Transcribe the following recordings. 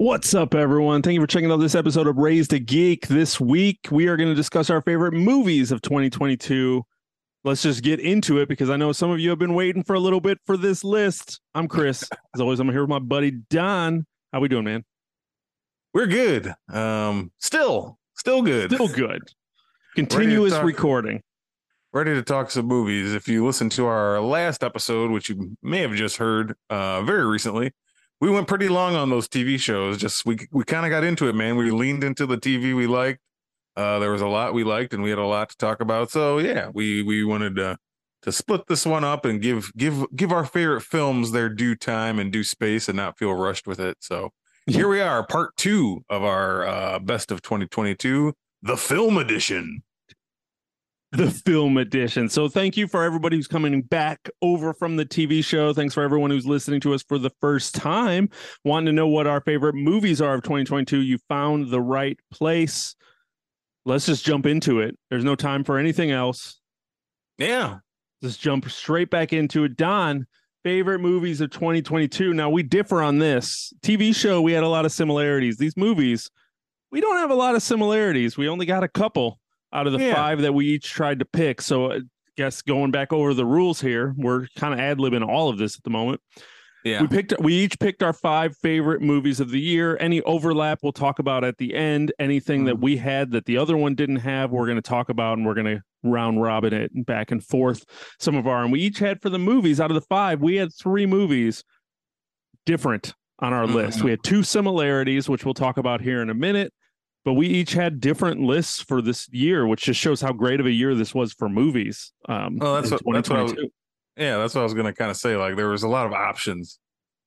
What's up, everyone? Thank you for checking out this episode of Raised a Geek. This week, we are going to discuss our favorite movies of 2022. Let's just get into it because I know some of you have been waiting for a little bit for this list. I'm Chris. As always, I'm here with my buddy Don. How we doing, man? We're good. Um, still, still good. Still good. Continuous talk- recording. Ready to talk some movies. If you listen to our last episode, which you may have just heard uh, very recently, we went pretty long on those TV shows. Just we we kind of got into it, man. We leaned into the TV we liked. Uh, there was a lot we liked, and we had a lot to talk about. So yeah, we we wanted to to split this one up and give give give our favorite films their due time and due space, and not feel rushed with it. So here we are, part two of our uh, best of 2022, the film edition. The film edition. So thank you for everybody who's coming back over from the TV show. Thanks for everyone who's listening to us for the first time. Wanting to know what our favorite movies are of 2022. You found the right place. Let's just jump into it. There's no time for anything else. Yeah, Just jump straight back into it. Don, favorite movies of 2022. Now we differ on this. TV show, we had a lot of similarities. These movies, we don't have a lot of similarities. We only got a couple out of the Yeah. five that we each tried to pick. So I guess going back over the rules here, we're kind of ad libbing all of this at the moment. yeah. We picked we each picked our five favorite movies of the year. Any overlap we'll talk about at the end. Anything that Mhm. we had that the other one didn't have, we're going to talk about and we're going to round robin it and back and forth some of our and we each had for the movies out of the five, we had three movies different on our list. Mhm. We had two similarities, which we'll talk about here in a minute. But we each had different lists for this year, which just shows how great of a year this was for movies. Um, Oh, that's what- that's what I was- 2022. yeah, that's what I was gonna kind of say. Like there was a lot of options,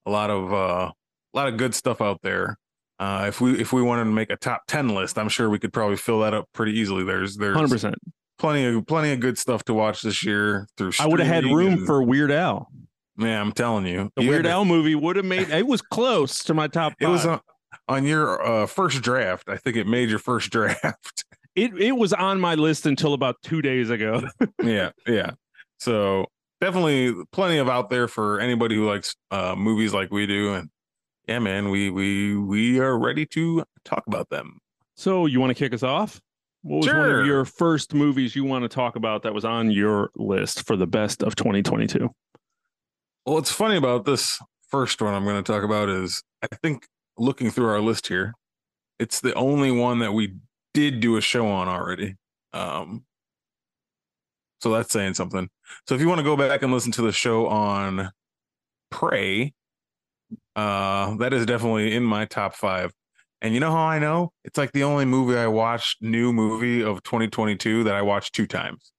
a lot of uh, a lot of good stuff out there. Uh, if we if we wanted to make a top ten list, I'm sure we could probably fill that up pretty easily. There's there's 100%. plenty of plenty of good stuff to watch this year through. I would have had room and- for Weird Al. Man, I'm telling you, The You Weird to- Al movie would have made it was close to my top It was on, on your uh, first draft. I think it made your first draft. it it was on my list until about two days ago. yeah, yeah. So definitely plenty of out there for anybody who likes uh, movies like we do. And yeah, man, we we we are ready to talk about them. so you want to kick us off? What was one of your first movies you want to talk about that was on your list for the best of 2022? Well, what's funny about this first one I'm going to talk about is I think looking through our list here, it's the only one that we did do a show on already. Um, so that's saying something. So if you want to go back and listen to the show on Prey, uh, that is definitely in my top five. And you know how I know? It's like the only movie I watched, new movie of 2022 that I watched two times.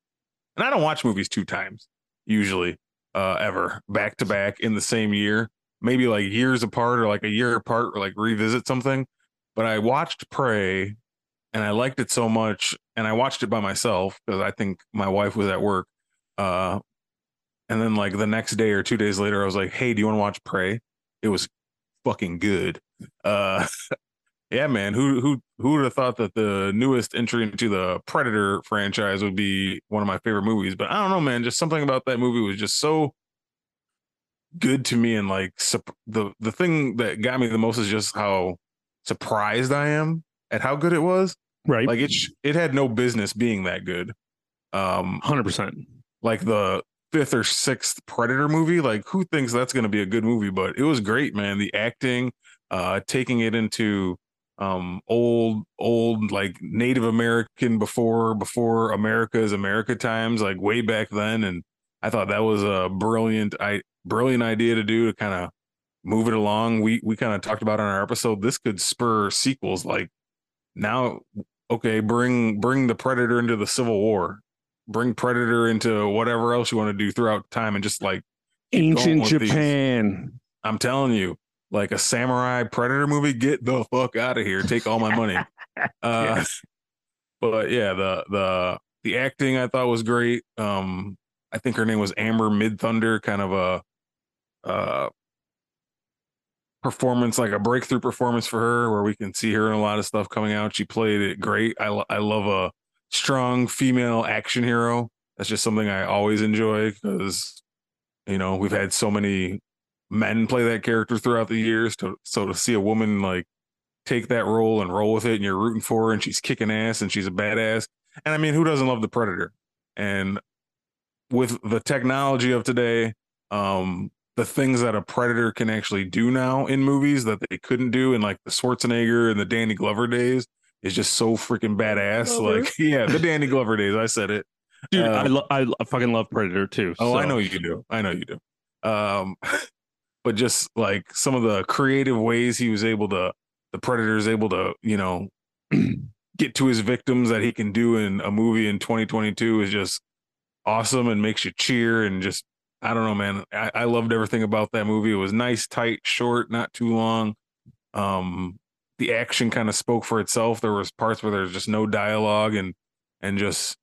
And I don't watch movies two times usually uh ever back to back in the same year maybe like years apart or like a year apart or like revisit something but i watched prey and i liked it so much and i watched it by myself because i think my wife was at work uh and then like the next day or two days later i was like hey do you want to watch prey? It was fucking good. Uh yeah man who who who would have thought that the newest entry into the predator franchise would be one of my favorite movies but i don't know man just something about that movie was just so good to me and like sup- the the thing that got me the most is just how surprised i am at how good it was. Right. like it sh- it had no business being that good. Um 100%. like the fifth or sixth predator movie like who thinks that's going to be a good movie? But it was great man. The acting uh taking it into um old old like native american before before america's america times like way back then. And i thought that was a brilliant i brilliant idea to do to kind of move it along. We we kind of talked about on our episode this could spur sequels like now okay bring bring the predator into the civil war. Bring predator into whatever else you want to do throughout time and just like Ancient with these. Japan. i'm telling you like a samurai predator movie get the fuck out of here. Take all my money. Uh but yeah the the the acting i thought was great. Um i think her name was Amber Midthunder kind of a uh performance like a breakthrough performance for her where we can see her in a lot of stuff coming out she played it great i, I love a strong female action hero that's just something i always enjoy because you know we've had so many men play that character throughout the years to so to see a woman like take that role and roll with it, and you're rooting for her, and she's kicking ass, and she's a badass. And I mean, who doesn't love the Predator? And with the technology of today, um, the things that a Predator can actually do now in movies that they couldn't do in like the Schwarzenegger and the Danny Glover days is just so freaking badass. Glover. Like, yeah, the Danny Glover days. I said it. Dude, Uh, I, lo- I I fucking love Predator too. Oh, I know you do. I know you do. Um, but just like some of the creative ways he was able to, the Predator is able to, you know, get to his victims that he can do in a movie in 2022 is just awesome and makes you cheer and just, I don't know, man. I, I loved everything about that movie. It was nice, tight, short, not too long. Um, the action kind of spoke for itself. There was parts where there's just no dialogue and and just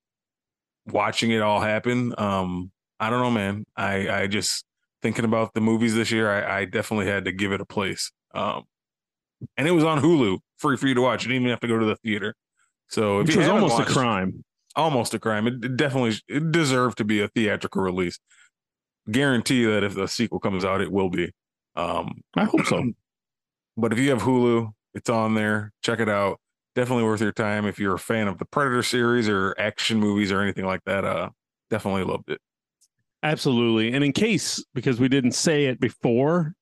watching it all happen. Um, I don't know, man. I I just thinking about the movies this year. I, I definitely had to give it a place. Um, and it was on Hulu, free for you to watch. You didn't even have to go to the theater. So you was almost watched- a crime. Almost a crime. It, it definitely it deserved to be a theatrical release. Guarantee that if the sequel comes out, it will be. Um, I hope so. but if you have Hulu, it's on there. Check it out. Definitely worth your time if you're a fan of the Predator series or action movies or anything like that. Uh, definitely loved it. Absolutely. And in case because we didn't say it before,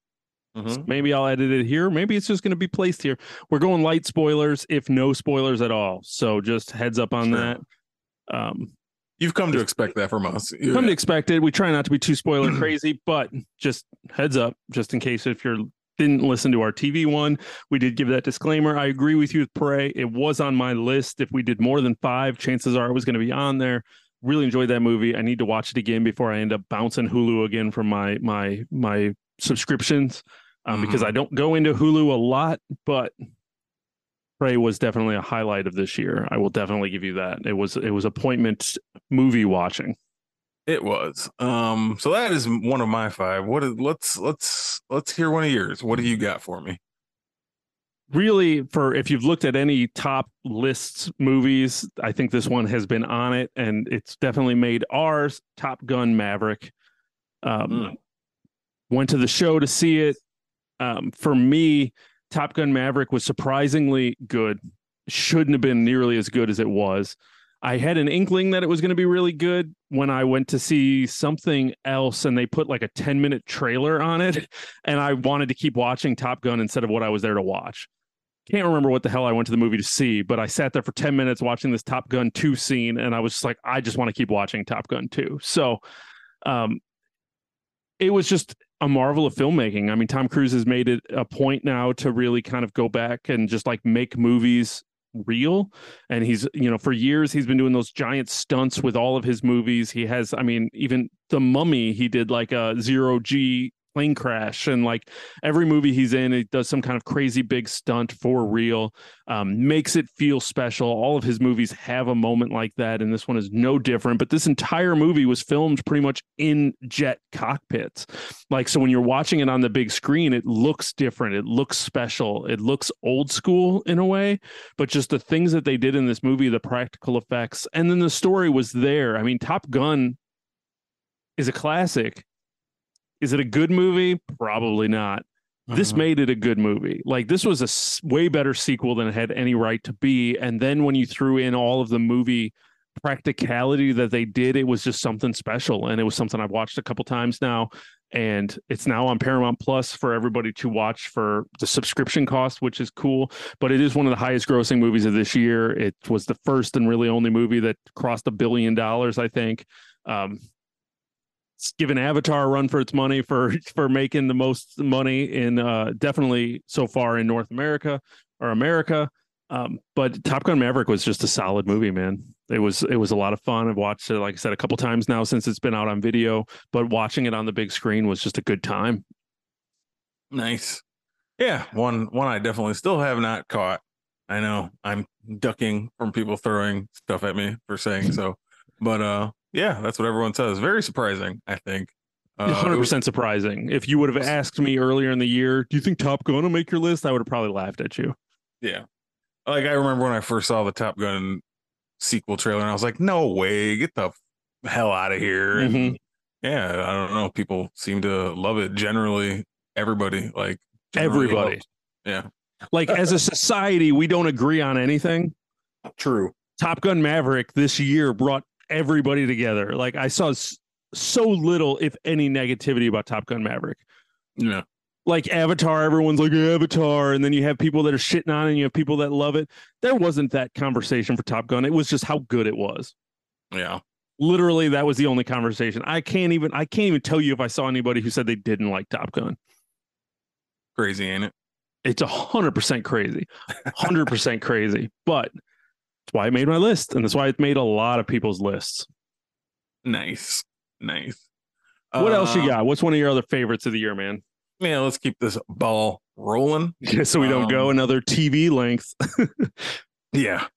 maybe I'll edit it here. Maybe it's just going to be placed here. We're going light spoilers, if no spoilers at all. So just heads up on Sure. that. Um, You've come to expect that from us. come to expect it. We try not to be too spoiler crazy, but just heads up, just in case if you're didn't listen to our TV one, we did give that disclaimer. I agree with you with Prey. It was on my list. If we did more than five, chances are it was going to be on there. Really enjoyed that movie. I need to watch it again before I end up bouncing Hulu again from my my my subscriptions um, because Mhm. I don't go into Hulu a lot, but Prey was definitely a highlight of this year. I will definitely give you that. It was it was appointment movie watching. It was. Um, so that is one of my five. What is let's let's let's hear one of yours. What do you got for me? really for if you've looked at any top lists movies i think this one has been on it and it's definitely made ours top gun maverick um Mm. went to the show to see it um for me top gun maverick was surprisingly good. Shouldn't have been nearly as good as it was. I had an inkling that it was going to be really good when i went to see something else and they put like a 10 minute trailer on it and i wanted to keep watching top gun instead of what i was there to watch. Can't remember what the hell I went to the movie to see, but I sat there for 10 minutes watching this Top Gun 2 scene and I was just like, I just want to keep watching Top Gun 2. So um it was just a marvel of filmmaking. I mean, Tom Cruise has made it a point now to really kind of go back and just like make movies real and he's you know for years he's been doing those giant stunts with all of his movies he has i mean even the mummy he did like a zero g plane crash and like every movie he's in he does some kind of crazy big stunt for real um, makes it feel special. All of his movies have a moment like that and this one is no different but this entire movie was filmed pretty much in jet cockpits. Like so when you're watching it on the big screen it looks different it looks special it looks old school in a way but just the things that they did in this movie the practical effects and then the story was there. I mean top gun is a classic is it a good movie probably not this Uh-huh. made it a good movie. Like this was a s- way better sequel than it had any right to be. And then when you threw in all of the movie practicality that they did, it was just something special. And it was something I've watched a couple times now. And it's now on Paramount Plus for everybody to watch for the subscription cost, which is cool. But it is one of the highest grossing movies of this year. It was the first and really only movie that crossed a billion dollars, I think. Um, given Avatar a run for its money for for making the most money in uh, definitely so far in North America or America. Um, but Top Gun Maverick was just a solid movie, man. It was it was a lot of fun. I've watched it, like I said, a couple times now since it's been out on video. But watching it on the big screen was just a good time. Nice. Yeah, one one I definitely still have not caught. I know I'm ducking from people throwing stuff at me for saying so, but uh, yeah, that's what everyone says. Very surprising, I think. Uh, Hundred was- percent surprising. If you would have asked me earlier in the year, do you think Top Gun will make your list? I would have probably laughed at you. Yeah, like I remember when I first saw the Top Gun sequel trailer, and I was like, "No way, get the hell out of here!" And Mhm. yeah, I don't know. People seem to love it. Generally, everybody like generally Everybody. loves- Yeah. Like as a society, we don't agree on anything. True. Top Gun Maverick this year brought everybody together. Like I saw so little, if any, negativity about Top Gun Maverick. Yeah. Like Avatar, everyone's like Avatar, and then you have people that are shitting on, it and you have people that love it. There wasn't that conversation for Top Gun. It was just how good it was. Yeah. Literally, that was the only conversation. I can't even. I can't even tell you if I saw anybody who said they didn't like Top Gun. Crazy, ain't it? It's a hundred percent crazy, hundred percent crazy. But that's why it made my list, and that's why it made a lot of people's lists. Nice. Nice. What else you Uh, got? What's one of your other favorites of the year, man? Yeah, let's keep this ball rolling. so we don't go Um, another TV length. Yeah.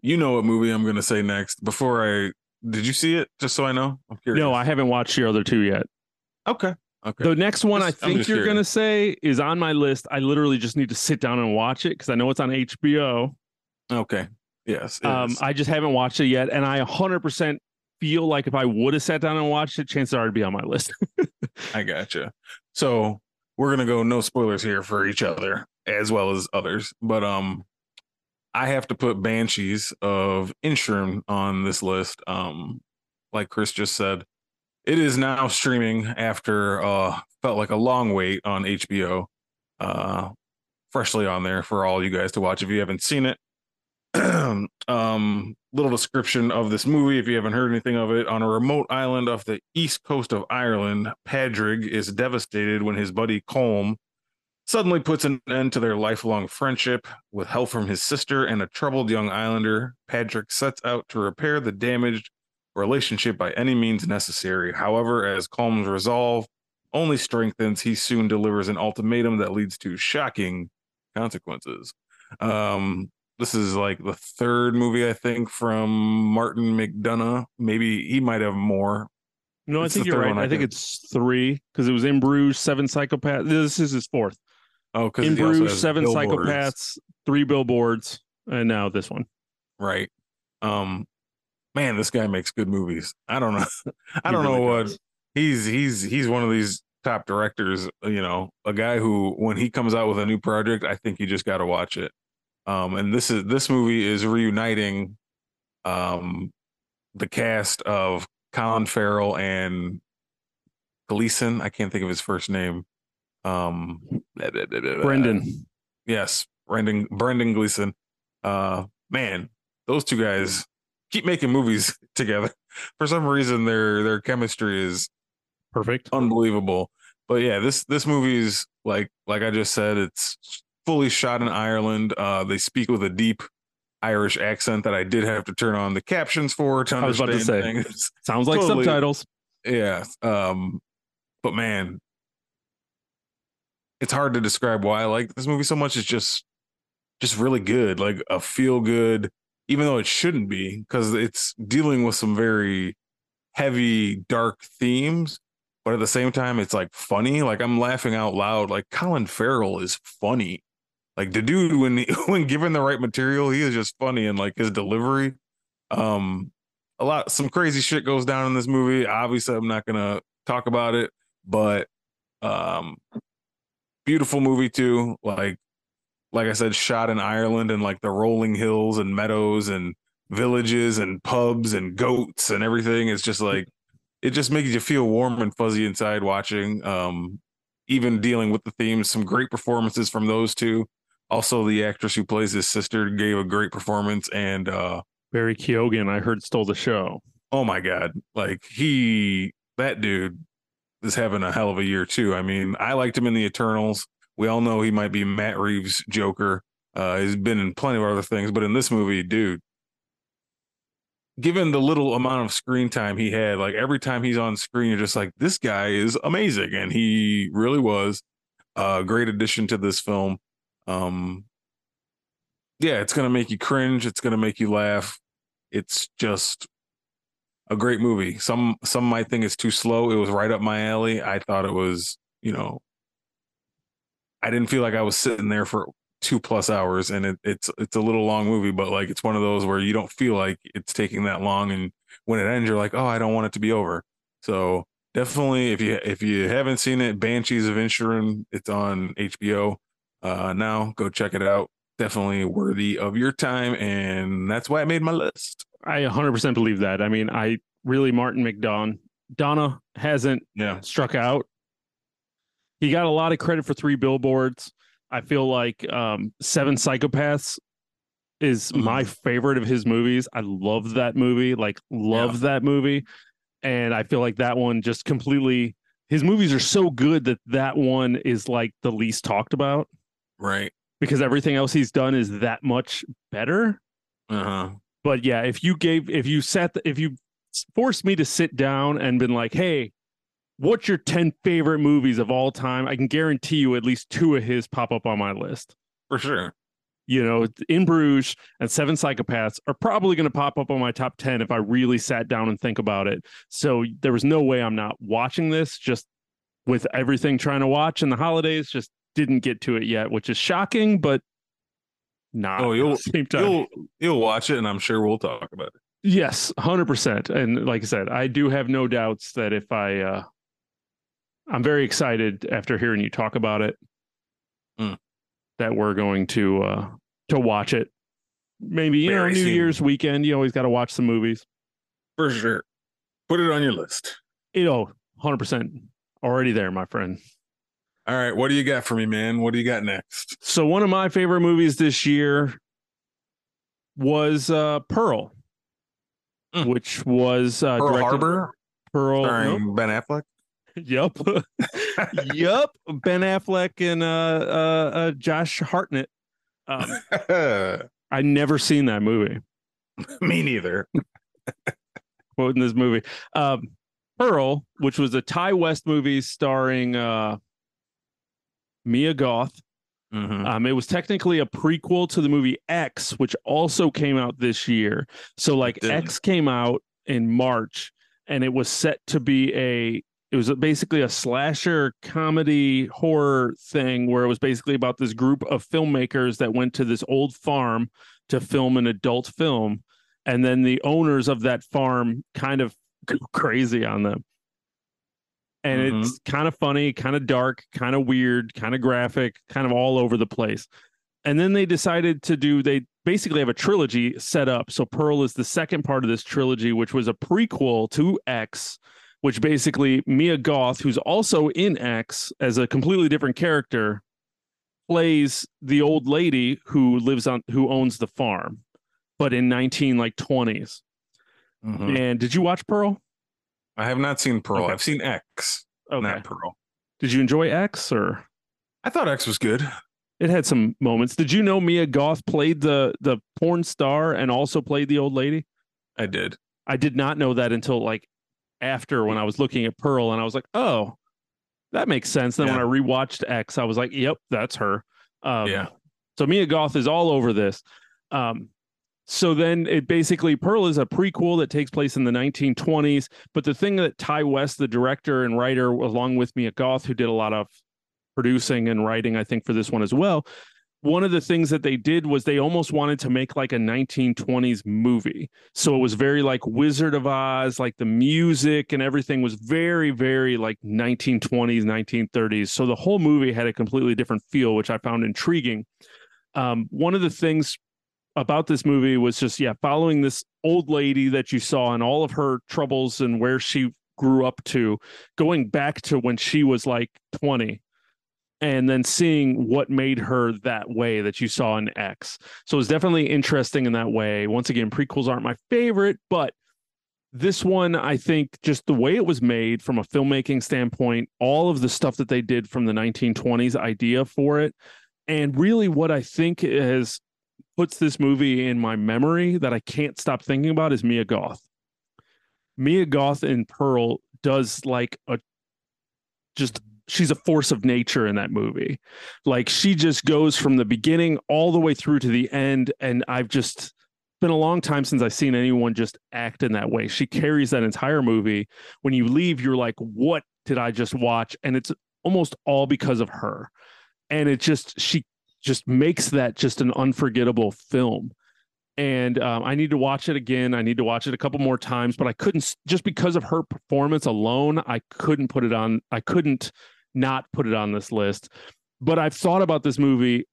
You know what movie I'm gonna say next. Before I did you see it? Just so I know. I'm curious. no, I haven't watched your other two yet. okay. Okay. The next one Just- I think you're curious. gonna say is on my list. I literally just need to sit down and watch it because I know it's on HBO. Okay. Yes. Um, is. I just haven't watched it yet, and I 100% feel like if I would have sat down and watched it, chances are it'd be on my list. I gotcha. So we're gonna go no spoilers here for each other as well as others. But um I have to put Banshees of Inisherin on this list. Um, like Chris just said, it is now streaming after uh felt like a long wait on HBO. Uh freshly on there for all you guys to watch if you haven't seen it. um little description of this movie if you haven't heard anything of it. On a remote island off the east coast of Ireland Padraig is devastated when his buddy Colm suddenly puts an end to their lifelong friendship. With help from his sister and a troubled young islander Padraig sets out to repair the damaged relationship by any means necessary. However as Colm's resolve only strengthens he soon delivers an ultimatum that leads to shocking consequences. Um this is like the third movie I think from Martin McDonagh. Maybe he might have more. no, I think you're right. I I think it's three because it was in Bruges, seven psychopaths. This is his fourth. Oh, because In Bruges, seven psychopaths, three billboards, and now this one. Right. Um, man, this guy makes good movies. I don't know. I don't know what does. he's he's he's one of these top directors. You know, a guy who when he comes out with a new project, I think you just got to watch it. Um, and this is this movie is reuniting, um, the cast of Colin Farrell and Gleeson. I can't think of his first name. Um. Brendan. Yes, Brendan Brendan Gleeson. Uh man, those two guys keep making movies together. For some reason their their chemistry is Perfect. unbelievable. But yeah, this this movie's like like I just said, it's fully shot in Ireland. Uh they speak with a deep Irish accent that I did have to turn on the captions for to I was about to understand say. things. Sounds like Totally. subtitles. Yeah. Um, but man, it's hard to describe why I like this movie so much. It's just just really good, like a feel good, even though it shouldn't be, because it's dealing with some very heavy, dark themes. But at the same time, it's like funny. Like I'm laughing out loud. Like Colin Farrell is funny. Like the dude, when he, when given the right material, he is just funny and like his delivery. Um, a lot some crazy shit goes down in this movie. Obviously i'm not gonna talk about it but um beautiful movie too. Like like i said shot in ireland and like the rolling hills and meadows and villages and pubs and goats and everything. It's just like it just makes you feel warm and fuzzy inside watching um even dealing with the themes some great performances from those two also the actress who plays his sister gave a great performance and uh Barry Keoghan, I heard, stole the show. oh my god. Like he that dude is having a hell of a year too. I mean i liked him in the eternals. We all know he might be matt reeves joker. Uh he's been in plenty of other things but in this movie dude given the little amount of screen time he had like every time he's on screen you're just like this guy is amazing and he really was a great addition to this film um yeah it's gonna make you cringe it's gonna make you laugh it's just a great movie. Some some might think it's too slow. It was right up my alley. I thought it was, you know, I didn't feel like I was sitting there for two plus hours, and it, it's it's a little long movie, but like it's one of those where you don't feel like it's taking that long, and when it ends, you're like, oh, I don't want it to be over. So definitely, if you if you haven't seen it, Banshees of Inisherin, it's on HBO. Uh, now. Go check it out. Definitely worthy of your time, and that's why I made my list. I 100% believe that. I mean, I really Martin McDonagh Donna hasn't Yeah, struck out. He got a lot of credit for three billboards. I feel like um, Seven Psychopaths is Mhm. my favorite of his movies. I love that movie, like love that movie, and I feel like that one just completely. His movies are so good that that one is like the least talked about right. because everything else he's done is that much better. Uh huh. But yeah, if you gave, if you sat, if you forced me to sit down and been like, hey, what's your 10 favorite movies of all time? I can guarantee you at least two of his pop up on my list. For sure. You know, In Bruges and Seven Psychopaths are probably going to pop up on my top 10 if I really sat down and think about it. So there was no way I'm not watching this just with everything trying to watch in the holidays, just didn't get to it yet, which is shocking, but not Oh, you'll- the same time. You'll you'll watch it, and I'm sure we'll talk about it. Yes, hundred percent. And like I said, I do have no doubts that if I, uh I'm very excited after hearing you talk about it, Mm. that we're going to uh to watch it. Maybe you Very know New soon. Year's weekend. You always got to watch some movies. For sure. Put it on your list. You know, hundred percent already there, my friend. All right. What do you got for me, man? What do you got next? So one of my favorite movies this year was uh Pearl, Mm. which was uh, Pearl directed- Harbor, Pearl. starring nope. Ben Affleck. Yup. yup. Ben Affleck and uh, uh, uh, Josh Hartnett. Um, I never seen that movie. me neither. Quoting this movie, um, Pearl, which was a Ti West movie starring uh, Mia Goth. Mhm. Um, it was technically a prequel to the movie X, which also came out this year. So, like. X came out in March, and it was set to be a. It was basically a slasher comedy horror thing where it was basically about this group of filmmakers that went to this old farm to film an adult film, and then the owners of that farm kind of go crazy on them. And Mhm. it's kind of funny, kind of dark, kind of weird, kind of graphic, kind of all over the place. And then they decided to do, they basically have a trilogy set up. So Pearl is the second part of this trilogy, which was a prequel to X, which basically Mia Goth, who's also in X as a completely different character, plays the old lady who lives on, who owns the farm, but in 19 like 20s. Mhm. And did you watch Pearl? I have not seen Pearl. Okay. I've seen X, Okay. not Pearl. Did you enjoy X or? I thought X was good. It had some moments. Did you know Mia Goth played the the porn star and also played the old lady? I did. I did not know that until like after when I was looking at Pearl and I was like, oh, that makes sense. Then when I rewatched X, I was like, yep, that's her. Um, Yeah. So Mia Goth is all over this. Um, so then it basically Pearl is a prequel that takes place in the 1920s. But the thing that Ti West, the director and writer, along with Mia Goth, who did a lot of producing and writing, I think, for this one as well. One of the things that they did was they almost wanted to make like a 1920s movie. So it was very like Wizard of Oz, like the music and everything was very, very like 1920s, 1930s. So the whole movie had a completely different feel, which I found intriguing. Um, one of the things about this movie was just, yeah, following this old lady that you saw and all of her troubles and where she grew up to, going back to when she was like 20 and then seeing what made her that way that you saw in X. So it's definitely interesting in that way. Once again, prequels aren't my favorite, but this one, I think, just the way it was made from a filmmaking standpoint, all of the stuff that they did from the 1920s idea for it, and really what I think is puts this movie in my memory that I can't stop thinking about is Mia Goth. Mia Goth in Pearl does like a just she's a force of nature in that movie. Like she just goes from the beginning all the way through to the end. And I've just been a long time since I've seen anyone just act in that way. She carries that entire movie. When you leave, you're like, what did I just watch? And it's almost all because of her. And it just, she just makes that just an unforgettable film. And um, I need to watch it again. I need to watch it a couple more times, but I couldn't just because of her performance alone. I couldn't put it on. I couldn't not put it on this list. but I've thought about this movie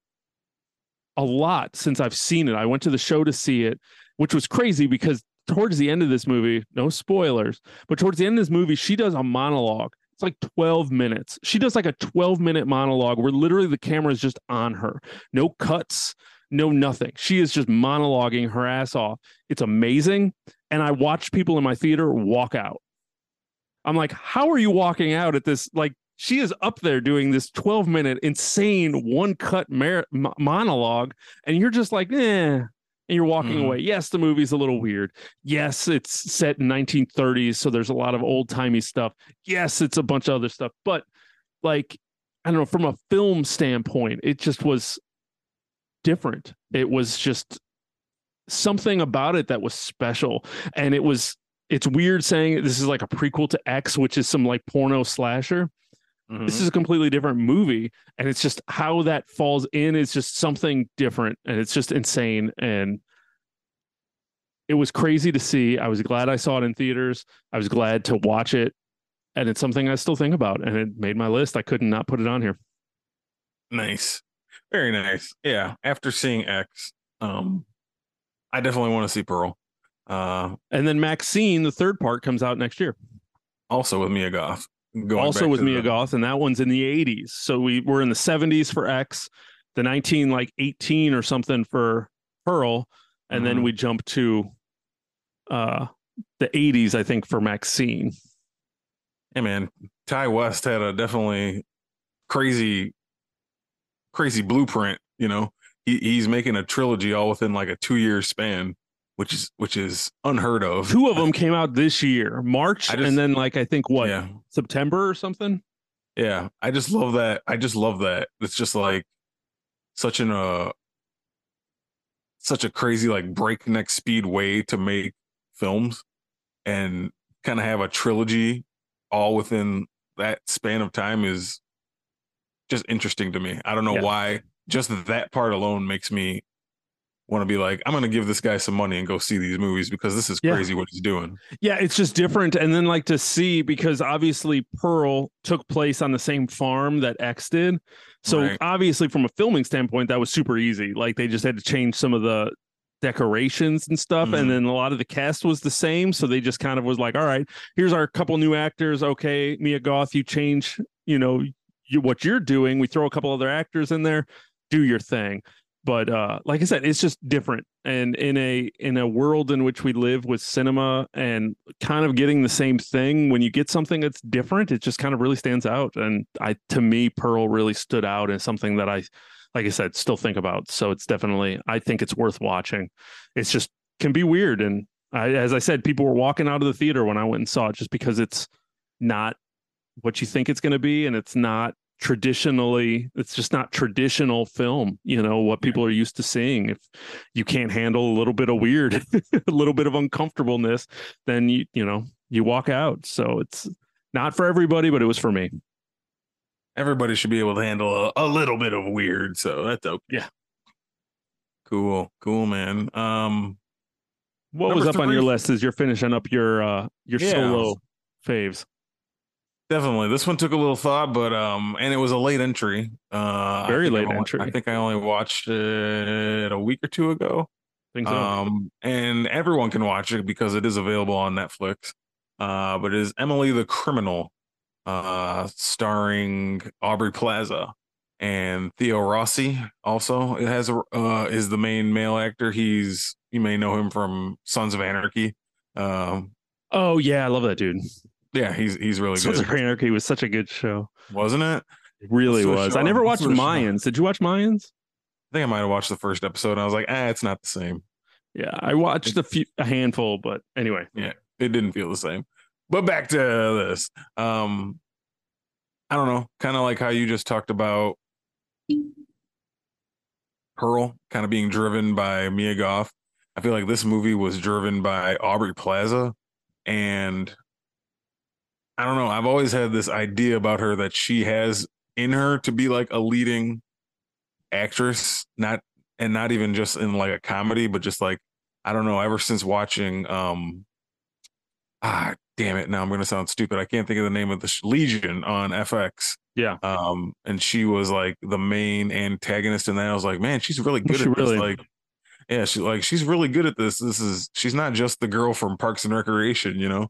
a lot since I've seen it. I went to the show to see it, which was crazy because towards the end of this movie, no spoilers, but towards the end of this movie, she does a monologue. It's like 12 minutes. She does like a 12 minute monologue where literally the camera is just on her. No cuts, no nothing. She is just monologuing her ass off. It's amazing. And I watched people in my theater walk out. I'm like, how are you walking out at this? Like, she is up there doing this 12 minute insane one cut monologue, and you're just like, eh, and you're walking mm. away. Yes, the movie's a little weird. Yes, it's set in 1930s, so there's a lot of old timey stuff. Yes, it's a bunch of other stuff, but like I don't know, from a film standpoint, it just was different. It was just something about it that was special, and it was. It's weird saying this is like a prequel to X, which is some like porno slasher. Mm-hmm. This is a completely different movie, and it's just how that falls in is just something different, and it's just insane. And it was crazy to see. I was glad I saw it in theaters. I was glad to watch it, and it's something I still think about. And it made my list. I couldn't not put it on here. Nice, very nice. Yeah, after seeing X, um, I definitely want to see Pearl. Uh, and then Maxine, the third part, comes out next year. Also with Mia Goth also with Mia the... Goth, and that one's in the 80s. So we were in the 70s for X, the 19 like 18 or something for Pearl, and mm-hmm. then we jump to uh the 80s, I think, for Maxine. Hey man, Ti West had a definitely crazy, crazy blueprint. You know, he, he's making a trilogy all within like a two year span which is which is unheard of. Two of them came out this year, March, just, and then like I think what yeah. September or something. Yeah, I just love that. I just love that. It's just like such an uh such a crazy like breakneck speed way to make films and kind of have a trilogy all within that span of time is just interesting to me. I don't know yeah. why just that part alone makes me want to be like, I'm going to give this guy some money and go see these movies because this is crazy yeah. what he's doing. Yeah, it's just different. And then, like, to see because obviously Pearl took place on the same farm that X did. So, right. obviously, from a filming standpoint, that was super easy. Like, they just had to change some of the decorations and stuff. Mm-hmm. And then a lot of the cast was the same. So, they just kind of was like, all right, here's our couple new actors. Okay, Mia Goth, you change, you know, you, what you're doing. We throw a couple other actors in there, do your thing but uh, like I said, it's just different. And in a in a world in which we live with cinema and kind of getting the same thing, when you get something that's different, it just kind of really stands out. And I, to me, Pearl really stood out as something that I, like I said, still think about. So it's definitely, I think it's worth watching. It's just can be weird, and I, as I said, people were walking out of the theater when I went and saw it just because it's not what you think it's going to be, and it's not traditionally it's just not traditional film you know what people are used to seeing. If you can't handle a little bit of weird a little bit of uncomfortableness then you you know you walk out. So it's not for everybody but it was for me. Everybody should be able to handle a, a little bit of weird so that's okay. Yeah. Cool cool man. Um what was up three? on your list as you're finishing up your uh your yeah. solo faves Definitely. This one took a little thought, but um, and it was a late entry. Uh, very late only, entry. I think I only watched it a week or two ago. Think so. Um, and everyone can watch it because it is available on Netflix. Uh, but it is Emily the Criminal, uh, starring Aubrey Plaza and Theo Rossi. Also, it has a uh, is the main male actor. He's you may know him from Sons of Anarchy. Um, oh yeah, I love that dude. Yeah, he's he's really Sons good. Sons of Anarchy was such a good show, wasn't it? It really was. I never watched Mayans. Did you watch Mayans? I think I might have watched the first episode. and I was like, ah, it's not the same. Yeah, I watched a few, a handful, but anyway. Yeah, it didn't feel the same. But back to this. Um, I don't know, kind of like how you just talked about Pearl kind of being driven by Mia Goth. I feel like this movie was driven by Aubrey Plaza and I don't know. I've always had this idea about her that she has in her to be like a leading actress, not and not even just in like a comedy, but just like I don't know. Ever since watching um, ah, damn it, now I'm going to sound stupid. I can't think of the name of the sh- Legion on FX. Yeah. Um, and she was like the main antagonist in that. I was like, man, she's really good She at really- this. Like, yeah, she like she's really good at this. This is she's not just the girl from Parks and Recreation, you know.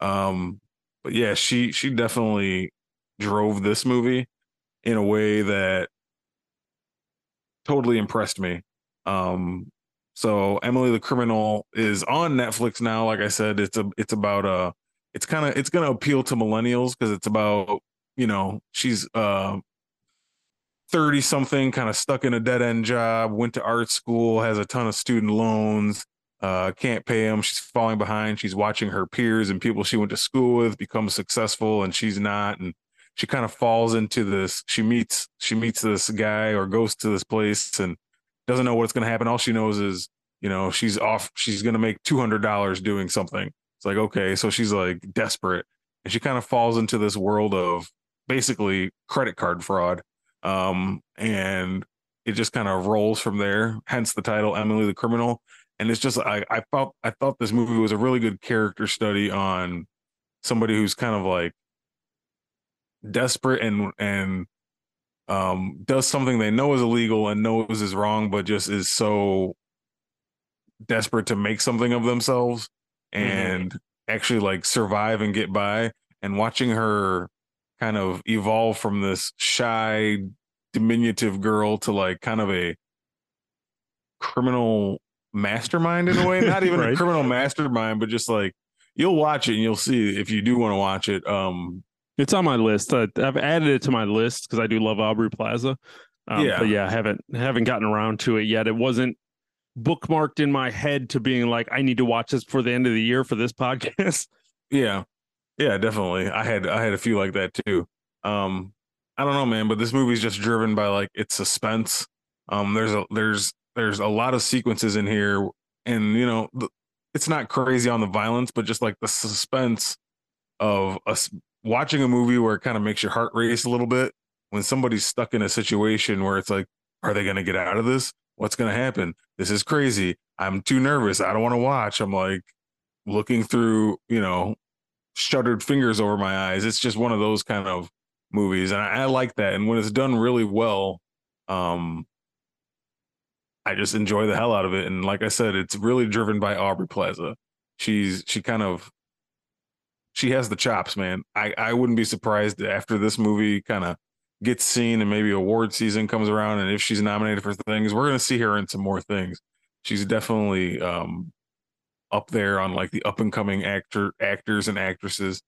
Um, but yeah, she she definitely drove this movie in a way that totally impressed me. Um, so Emily the Criminal is on Netflix now. Like I said, it's a it's about uh it's kind of it's gonna appeal to millennials because it's about you know she's uh 30 something kind of stuck in a dead end job went to art school has a ton of student loans uh can't pay them she's falling behind. She's watching her peers and people she went to school with become successful and she's not. And she kind of falls into this. She meets she meets this guy or goes to this place and doesn't know what's going to happen. All she knows is you know she's off she's going to make $200 doing something. It's like okay. So she's like desperate. And she kind of falls into this world of basically credit card fraud. Um and it just kind of rolls from there hence the title emily the criminal and it's just i i felt i thought this movie was a really good character study on somebody who's kind of like desperate and and um does something they know is illegal and knows is wrong but just is so desperate to make something of themselves and actually like survive and get by. And watching her kind of evolve from this shy diminutive girl to like kind of a criminal mastermind in a way not even a criminal mastermind but just like you'll watch it and you'll see if you do want to watch it um It's on my list. Uh, I've added it to my list because I do love Aubrey Plaza. Um, Yeah. But yeah, I haven't haven't gotten around to it yet. It wasn't bookmarked in my head to being like, I need to watch this for the end of the year for this podcast. Yeah. Yeah, definitely. I had I had a few like that too. Um I don't know, man, but this movie's just driven by like its suspense. Um there's a there's there's a lot of sequences in here and you know, it's not crazy on the violence, but just like the suspense of us watching a movie where it kind of makes your heart race a little bit when somebody's stuck in a situation where it's like are they going to get out of this? What's going to happen? This is crazy. I'm too nervous. I don't want to watch. I'm like looking through, you know, shuttered fingers over my eyes. It's just one of those kind of movies, and I, I like that. And when it's done really well, um, I just enjoy the hell out of it. And like I said, it's really driven by Aubrey Plaza. She's she kind of she has the chops, man. I I wouldn't be surprised after this movie kind of gets seen and maybe award season comes around and if she's nominated for things, we're gonna see her in some more things. She's definitely um up there on like the up and coming actor actors and actresses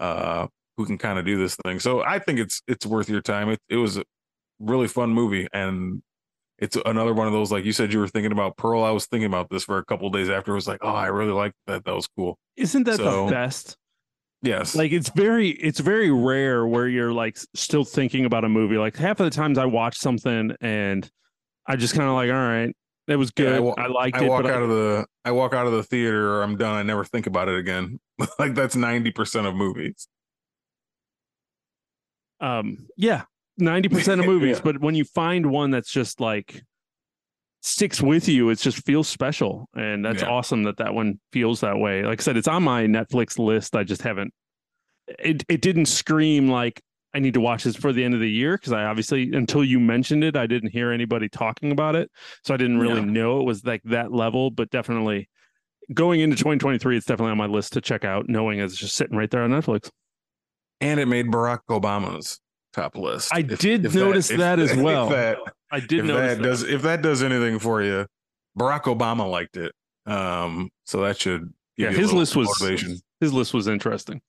uh who can kind of do this thing. So I think it's it's worth your time. It it was a really fun movie and it's another one of those like you said you were thinking about Pearl. I was thinking about this for a couple days after. It was like, oh, I really like that. That was cool. Isn't that So- the best? Yes. Like it's very it's very rare where you're like still thinking about a movie. Like half of the times I watch something and I just kind of like, all right, it was Yeah, I good. wa- I liked I it, walk out I, of the I walk out of the theater or I'm done. I never think about it again. like that's 90% of movies. um yeah, 90% of movies, Yeah. but when you find one that's just like sticks with you, it just feels special. And that's Yeah. awesome that that one feels that way. Like I said, it's on my Netflix list. I just haven't it it didn't scream like I need to watch this for the end of the year because I obviously until you mentioned it, I didn't hear anybody talking about it. So I didn't really Yeah. know it was like that level, but definitely going into 2023, it's definitely on my list to check out, knowing it's just sitting right there on Netflix. And it made Barack Obama's top list. I did notice that as well. If that, I did if notice that that. does if that does anything for you, Barack Obama liked it. Um, so that should yeah, his list was motivation. his list was interesting.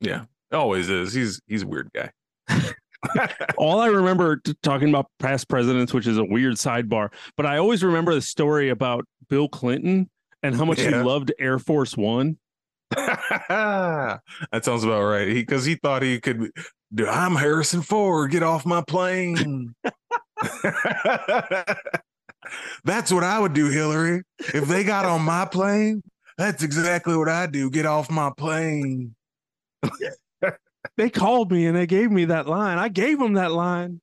Yeah, always is. He's he's a weird guy. All I remember talking about past presidents, which is a weird sidebar, but I always remember the story about Bill Clinton and how much he loved Air Force One. that sounds about right. He because he thought he could. Do I'm Harrison Ford. Get off my plane. that's what I would do, Hillary. If they got on my plane, that's exactly what I do. Get off my plane. They called me and they gave me that line. I gave them that line.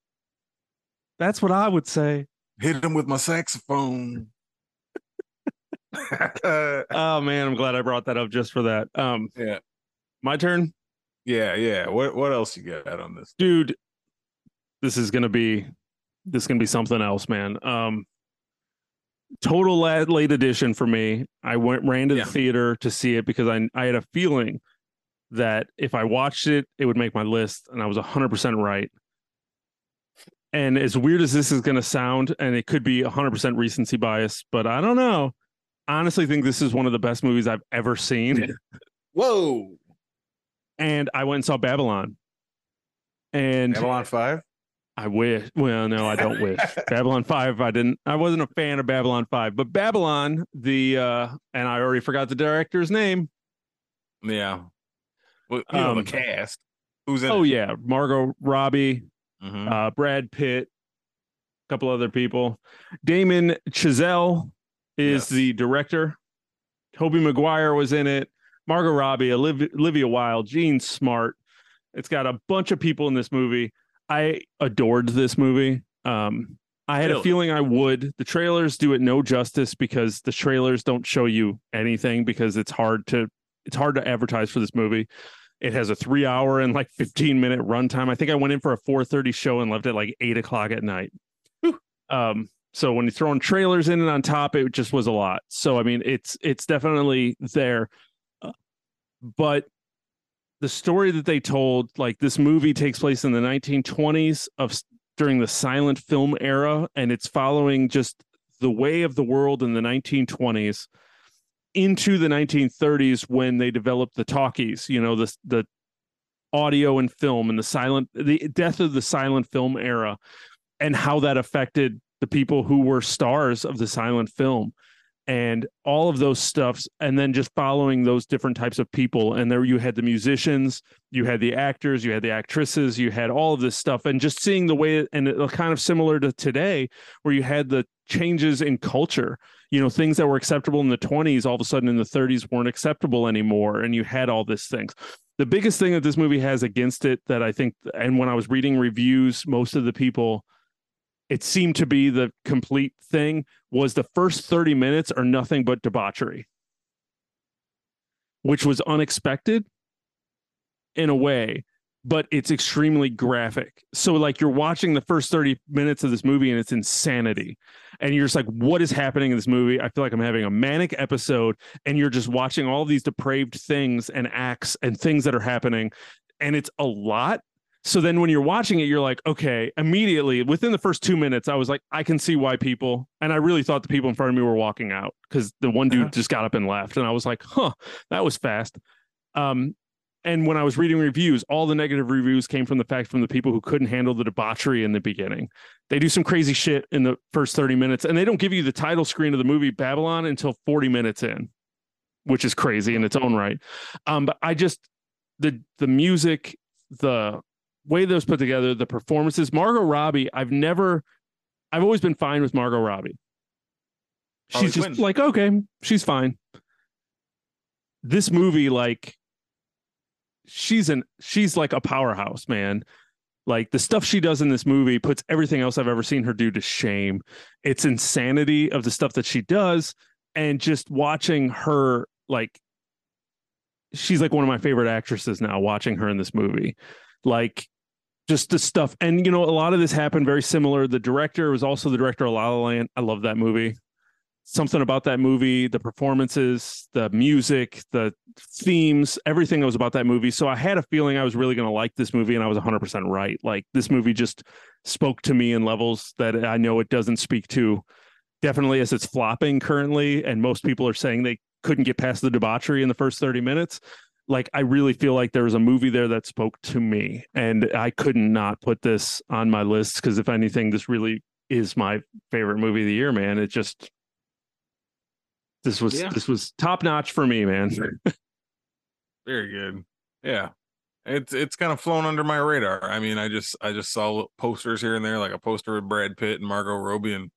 That's what I would say. Hit them with my saxophone. Oh man, I'm glad I brought that up just for that. Um, yeah. My turn, Yeah, yeah. What what else you got on this? dude. This is gonna be this is gonna be something else, man. Um, total late, edition for me. I went ran to Yeah. the theater to see it because I I had a feeling that if I watched it, it would make my list, and I was hundred percent right. And as weird as this is going to sound, and it could be 100% recency bias, but I don't know. Honestly, think this is one of the best movies I've ever seen. Whoa. And I went and saw Babylon. And Babylon 5? I wish. Well, no, I don't wish. Babylon 5, I didn't I wasn't a fan of Babylon 5, but Babylon, the uh and I already forgot the director's name. Yeah. Well, you know Um, the cast. Who's in Oh it? yeah, Margot Robbie, Mhm. uh Brad Pitt, a couple other people. Damien Chazelle is Yes. the director. Tobey Maguire was in it. Margot Robbie, Olivia, Olivia Wilde, Jean Smart. It's got a bunch of people in this movie. I adored this movie. Um, I had a feeling I would. The trailers do it no justice because the trailers don't show you anything because it's hard to it's hard to advertise for this movie. It has a three hour and like 15 minute runtime. I think I went in for a 4:30 show and left at like eight o'clock at night. Um, so when you're throwing trailers in and on top, it just was a lot. So I mean, it's it's definitely there, but the story that they told, like this movie takes place in the 1920s of during the silent film era, and it's following just the way of the world in the 1920s into the 1930s when they developed the talkies. You know, the the audio and film and the silent the death of the silent film era and how that affected the people who were stars of the silent film and all of those stuffs and then just following those different types of people. And there you had the musicians you had the actors you had the actresses you had all of this stuff. And just seeing the way and it uh, kind of similar to today where you had the changes in culture you know things that were acceptable in the 20s all of a sudden in the 30s weren't acceptable anymore and you had all these things. The biggest thing that this movie has against it that i think and when i was reading reviews most of the people it seemed to be the complete thing was the first 30 minutes are nothing but debauchery. Which was unexpected in a way but it's extremely graphic. So like you're watching the first 30 minutes of this movie and it's insanity. And you're just like what is happening in this movie? I feel like i'm having a manic episode. And you're just watching all these depraved things and acts and things that are happening. And it's a lot so then when you're watching it you're like okay immediately within the first two minutes i was like i can see why people and i really thought the people in front of me were walking out because the one dude Uh-huh. just got up and left and i was like huh that was fast. Um and when i was reading reviews all the negative reviews came from the fact from the people who couldn't handle the debauchery in the beginning. They do some crazy shit in the first 30 minutes and they don't give you the title screen of the movie babylon until 40 minutes in which is crazy in its own right. Um but i just the the music the way those put together, the performances. Margot Robbie, I've never, I've always been fine with Margot Robbie. Harley she's just Quinn. like, okay, she's fine. This movie, like, she's an, she's like a powerhouse, man. Like the stuff she does in this movie puts everything else I've ever seen her do to shame. It's insanity of the stuff that she does. And just watching her, like, she's like one of my favorite actresses now, watching her in this movie. Like, just the stuff. And, you know, a lot of this happened very similar. The director was also the director of La La Land. I love that movie. Something about that movie, the performances, the music, the themes, everything that was about that movie. So I had a feeling I was really going to like this movie, and I was 100% right. Like, this movie just spoke to me in levels that I know it doesn't speak to. Definitely as it's flopping currently, and most people are saying they couldn't get past the debauchery in the first 30 minutes like I really feel like there was a movie there that spoke to me, and I couldn't not put this on my list because if anything, this really is my favorite movie of the year, man. It just this was Yeah. this was top notch for me, man. Very good. Yeah. It's it's kind of flown under my radar. I mean, I just I just saw posters here and there, like a poster with Brad Pitt and Margot Robbie, and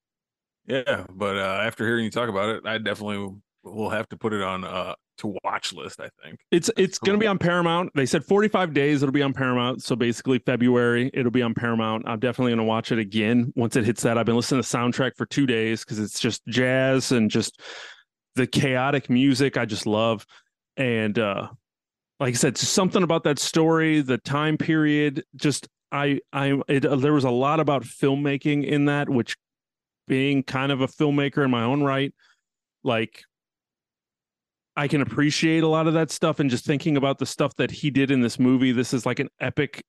yeah. But uh, after hearing you talk about it, I definitely will have to put it on uh to watch list. I think. It's it's going to be on Paramount. They said 45 days it'll be on Paramount, so basically February it'll be on Paramount. I'm definitely going to watch it again once it hits that. I've been listening to the soundtrack for 2 days cuz it's just jazz and just the chaotic music I just love and uh like I said, something about that story, the time period, just I I it, uh, there was a lot about filmmaking in that, which being kind of a filmmaker in my own right, like I can appreciate a lot of that stuff and just thinking about the stuff that he did in this movie. This is like an epic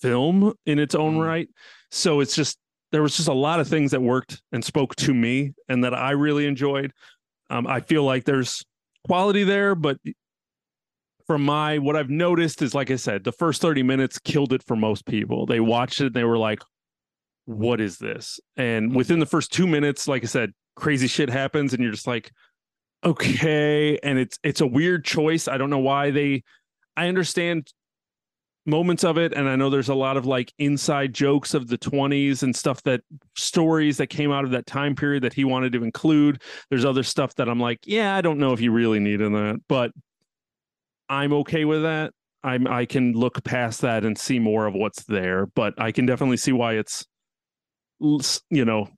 film in its own Mhm. right. So it's just there was just a lot of things that worked and spoke to me and that I really enjoyed. Um, I feel like there's quality there, but from my what I've noticed is like I said, the first 30 minutes killed it for most people. They watched it and they were like, what is this? And within the first two minutes, like I said, crazy shit happens, and you're just like, okay. And it's it's a weird choice. I don't know why they I understand moments of it and i know there's a lot of like inside jokes of the 20s and stuff that stories that came out of that time period that he wanted to include there's other stuff that i'm like yeah i don't know if you really need in that but i'm okay with that i'm i can look past that and see more of what's there but i can definitely see why it's you know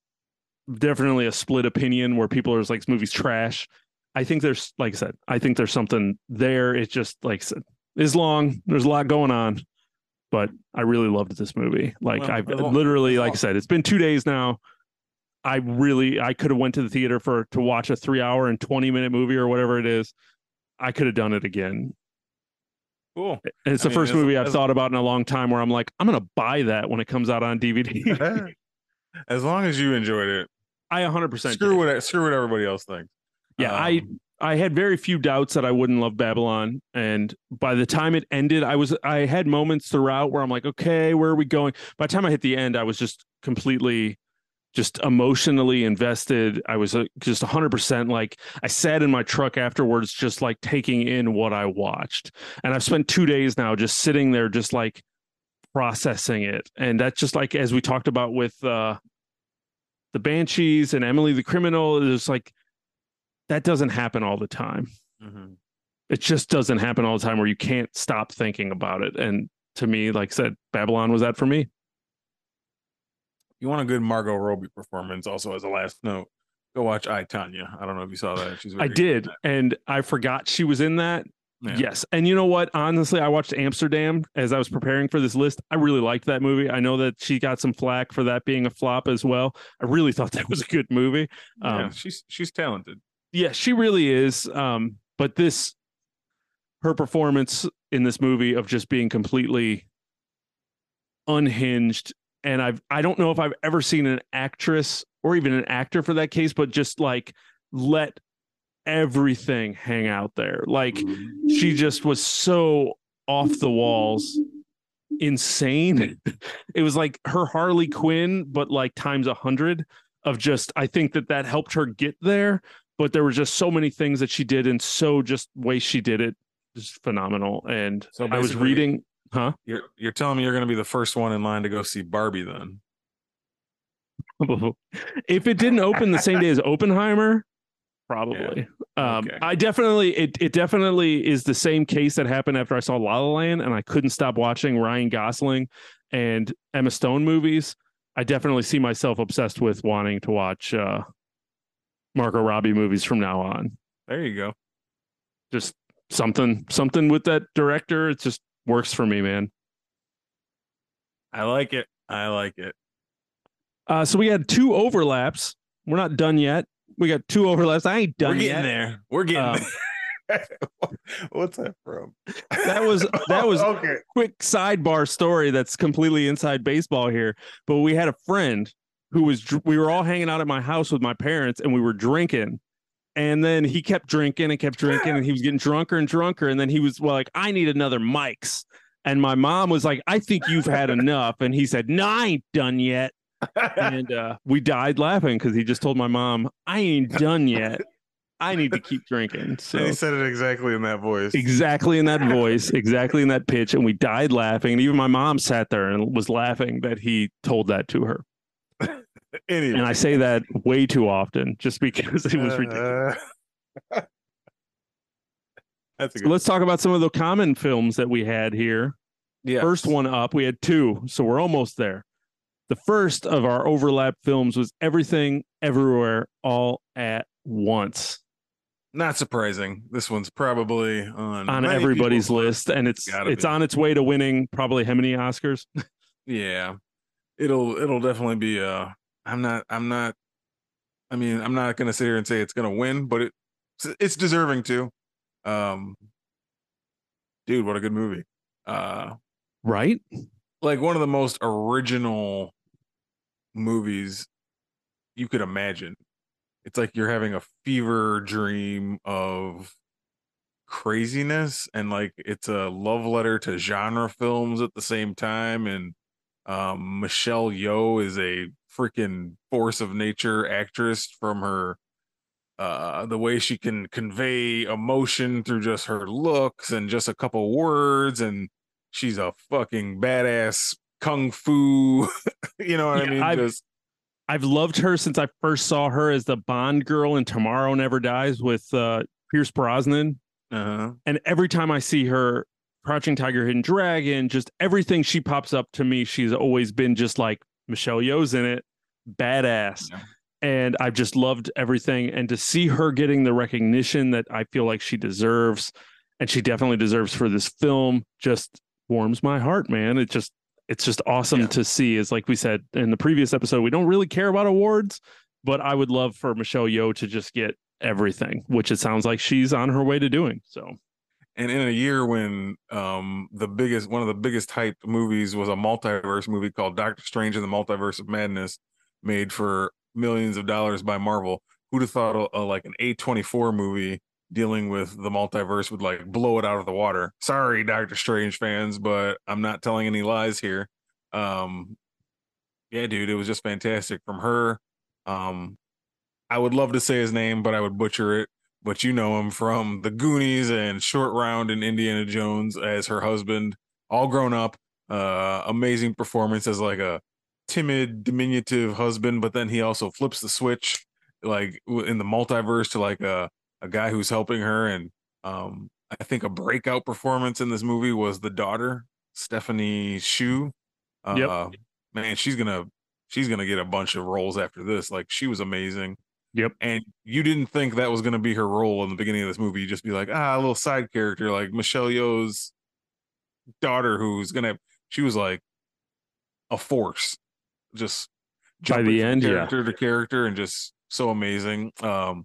definitely a split opinion where people are like this movie's trash i think there's like i said i think there's something there It just like I said is long. There's a lot going on, but I really loved this movie. Like Well, I've literally, like I said, it's been two days now. I really, I could have went to the theater for to watch a three hour and 20 minute movie or whatever it is. I could have done it again. Cool. And it's I the mean, first movie I've thought about in a long time where I'm like, I'm going to buy that when it comes out on DVD. as long as you enjoyed it, I 100% screw did. what screw what everybody else thinks. Yeah, I Um, I had very few doubts that I wouldn't love Babylon, and by the time it ended, I was I had moments throughout where I'm like, okay, where are we going? By the time I hit the end, I was just completely, just emotionally invested. I was uh, just 100 percent like I sat in my truck afterwards, just like taking in what I watched, and I've spent two days now just sitting there, just like processing it, and that's just like as we talked about with uh the Banshees and Emily the Criminal, it's like that doesn't happen all the time. mhm. It just doesn't happen all the time where you can't stop thinking about it. And to me, like I said, Babylon was that for me. You want a good Margot Robbie performance? Also, as a last note, go watch I Tonya. I don't know if you saw that. She's I did, and I forgot she was in that. that. Yeah. Yes. And you know what? Honestly, I watched Amsterdam as I was preparing for this list. I really liked that movie. I know that she got some flack for that being a flop as well. I really thought that was a good movie. Yeah, Um, she's she's talented. Yeah, she really is. Um, but this, her performance in this movie of just being completely unhinged, and I've I don't know if I've ever seen an actress or even an actor for that case, but just like let everything hang out there. Like she just was so off the walls insane it was like her harley quinn but like times a hundred of just i think that that helped her get there but there were just so many things that she did and so just way she did it just phenomenal. And So i was reading huh? You're you're telling me you're going to be the first one in line to go see Barbie then? if it didn't open the same day as oppenheimer probably. Um Okay. i definitely it, it definitely is the same case that happened after i saw la la land and i couldn't stop watching ryan gosling and emma stone movies. I definitely see myself obsessed with wanting to watch uh margot robbie movies from now on There you go. just something something with that director it just works for me man I like it. I like it. uh so we had two overlaps we're not done yet we got two overlaps i ain't done We're getting yet there. We're getting Um, there. What's that from? That was- that was- okay. quick sidebar story that's completely inside baseball here. But we had a friend who was we were all hanging out at my house with my parents and we were drinking. And then he kept drinking and kept drinking and he was getting drunker and drunker. And then he was well, like, I need another Mike's. And my mom was like, I think you've had enough. And he said, No, I ain't done yet. And uh, we died laughing because he just told my mom, I ain't done yet. I need to keep drinking. So And he said it exactly in that voice. exactly in that voice, exactly in that pitch, and we died laughing. And even my mom sat there and was laughing that he told that to her. Anyway. And I say that way too often, just because it was ridiculous. Uh, That's a So let's talk about some of the common films that we had here. yeah. First one up, we had two, so we're almost there. The first of our overlap films was Everything, Everywhere, All at Once. not surprising. This one's probably on on everybody's list, and it's Gotta it's be. on its way to winning probably how many Oscars? Yeah. It'll it'll definitely be uh I'm not I'm not I mean, I'm not gonna sit here and say it's gonna win, but it it's deserving to. Um dude, what a good movie. Uh Right? like one of the most original movies you could imagine. It's like you're having a fever dream of craziness and like it's a love letter to genre films at the same time and um Michelle Yeoh is a freaking force of nature actress from her uh the way she can convey emotion through just her looks and just a couple words and she's a fucking badass kung fu you know what Yeah, i mean I've- just I've loved her since I first saw her as the Bond girl in Tomorrow Never Dies with uh, Pierce Brosnan. uh-huh And every time I see her, Crouching Tiger, Hidden Dragon, just everything she pops up to me, she's always been just like Michelle Yeoh's in it, badass. Yeah. And I've just loved everything. And to see her getting the recognition that I feel like she deserves, and she definitely deserves for this film, just warms my heart, man. It just it's just awesome Yeah. to see. Is like we said in the previous episode, we don't really care about awards, but I would love for Michelle Yeoh to just get everything, which it sounds like she's on her way to doing. So and in a year when um the biggest one of the biggest hyped movies was a multiverse movie called Doctor Strange and the Multiverse of Madness made for millions of dollars by Marvel who'd have thought a, a, like an A24 movie dealing with the multiverse would like blow it out of the water. Sorry Doctor Strange fans but I'm not telling any lies here. Um yeah dude it was just fantastic from her. Um I would love to say his name but I would butcher it but you know him from the Goonies and Short Round and Indiana Jones as her husband, all grown up. Uh, amazing performance as like a timid, diminutive husband, but then he also flips the switch, like in the multiverse, to like a a guy who's helping her. And um, I think a breakout performance in this movie was the daughter, Stephanie Hsu. Uh, Yep. Man, she's gonna she's gonna get a bunch of roles after this. Like she was amazing. Yep. And you didn't think that was going to be her role in the beginning of this movie. You just be like, ah, a little side character like Michelle Yeoh's daughter, who's going to, she was like a force, just By the end, yeah. character to character and just so amazing. Um,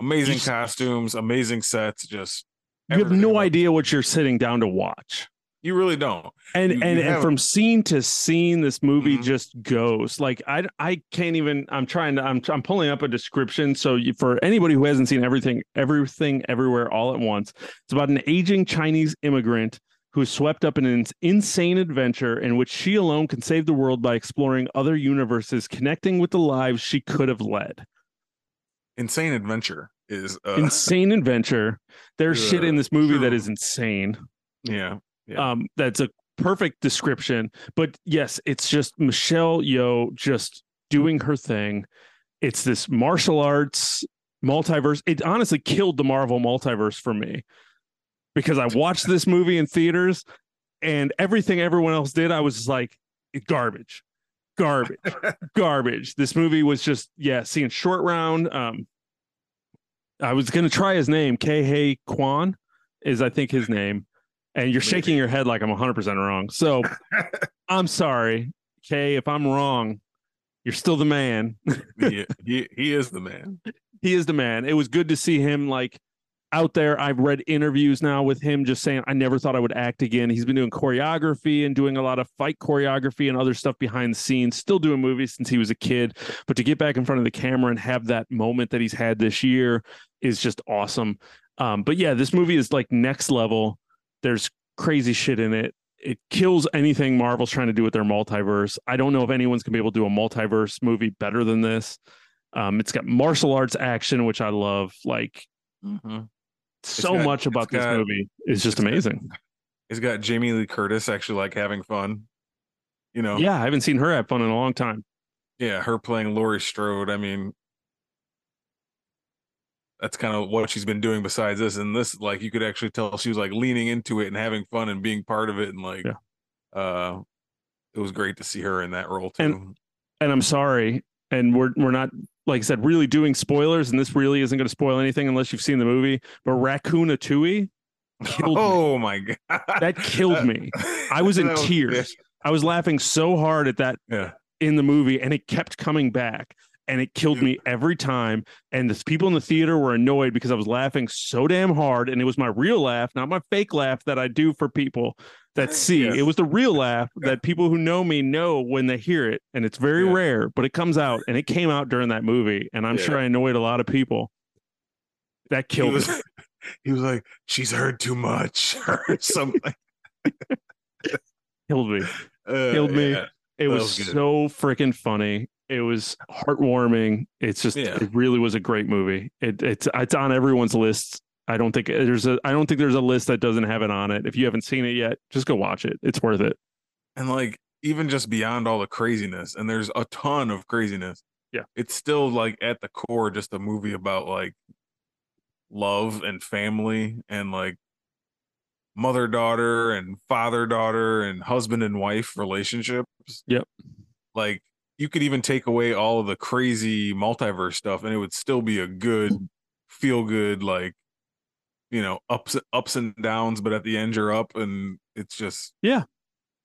amazing costumes, amazing sets, just you have no idea what you're sitting down to watch. You really don't. And You- you and, and from scene to scene, this movie Mhm. just goes. Like I I can't even. I'm trying to. I'm I'm pulling up a description. So you, for anybody who hasn't seen everything, everything, everywhere, all at once, it's about an aging Chinese immigrant who is swept up in an insane adventure in which she alone can save the world by exploring other universes, connecting with the lives she could have led. Insane Adventure is, uh, Insane adventure. There's shit in Uh, this movie that is insane. yeah. Yeah. Um, that's a perfect description. But yes, it's just Michelle Yeoh just doing her thing. It's this martial arts multiverse. It honestly killed the Marvel multiverse for me because I watched this movie in theaters and everything everyone else did, I was just like, garbage, garbage, garbage. This movie was just, yeah, seeing short round. Um, I was gonna try his name, Kei Kwan is I think his name. And you're shaking your head like I'm 100% wrong. So I'm sorry, Kay, if I'm wrong, you're still the man. he, he, he is the man. he is the man. It was good to see him like out there. I've read interviews now with him just saying, I never thought I would act again. He's been doing choreography and doing a lot of fight choreography and other stuff behind the scenes, still doing movies since he was a kid. But to get back in front of the camera and have that moment that he's had this year is just awesome. Um, but yeah, this movie is like next level. There's crazy shit in it. It kills anything Marvel's trying to do with their multiverse. I don't know if anyone's gonna be able to do a multiverse movie better than this. Um, it's got martial arts action, which I love. Like Mhm. so got- much about this got- movie is just it's got- amazing. It's got Jamie Lee Curtis actually like having fun. You know, Yeah, I haven't seen her have fun in a long time. yeah, her playing Laurie Strode. I mean, that's kind of what she's been doing besides this. And this, like, you could actually tell she was like leaning into it and having fun and being part of it. And like, Yeah. uh, it was great to see her in that role too. And- And I'm sorry, and we're we're not like I said really doing spoilers, and this really isn't going to spoil anything unless you've seen the movie. But Raccacoonie killed me. oh my god, That killed me. I was in That tears. I was laughing so hard at that Yeah, in the movie, and it kept coming back, and it killed me every time. And the people in the theater were annoyed because I was laughing so damn hard, and it was my real laugh, not my fake laugh that I do for people that see. Yes. It was the real laugh that people who know me know when they hear it, and it's very Yeah. rare, but it comes out, and it came out during that movie, and I'm Yeah. sure I annoyed a lot of people. That he killed was, me. he was like, she's heard too much or something. Killed me. Uh, Killed me. yeah. It was, was so freaking funny. It was heartwarming. It's just Yeah. it really was a great movie. It, it's it's on everyone's list. I don't think there's a I don't think there's a list that doesn't have it on it. If you haven't seen it yet, just go watch it. It's worth it. and like even just beyond all the craziness and there's a ton of craziness Yeah. it's still like at the core just a movie about like love and family and like mother daughter and father daughter and husband and wife relationships Yep. like you could even take away all of the crazy multiverse stuff and it would still be a good mm. feel good like you know ups ups and downs but at the end you're up and it's just Yeah.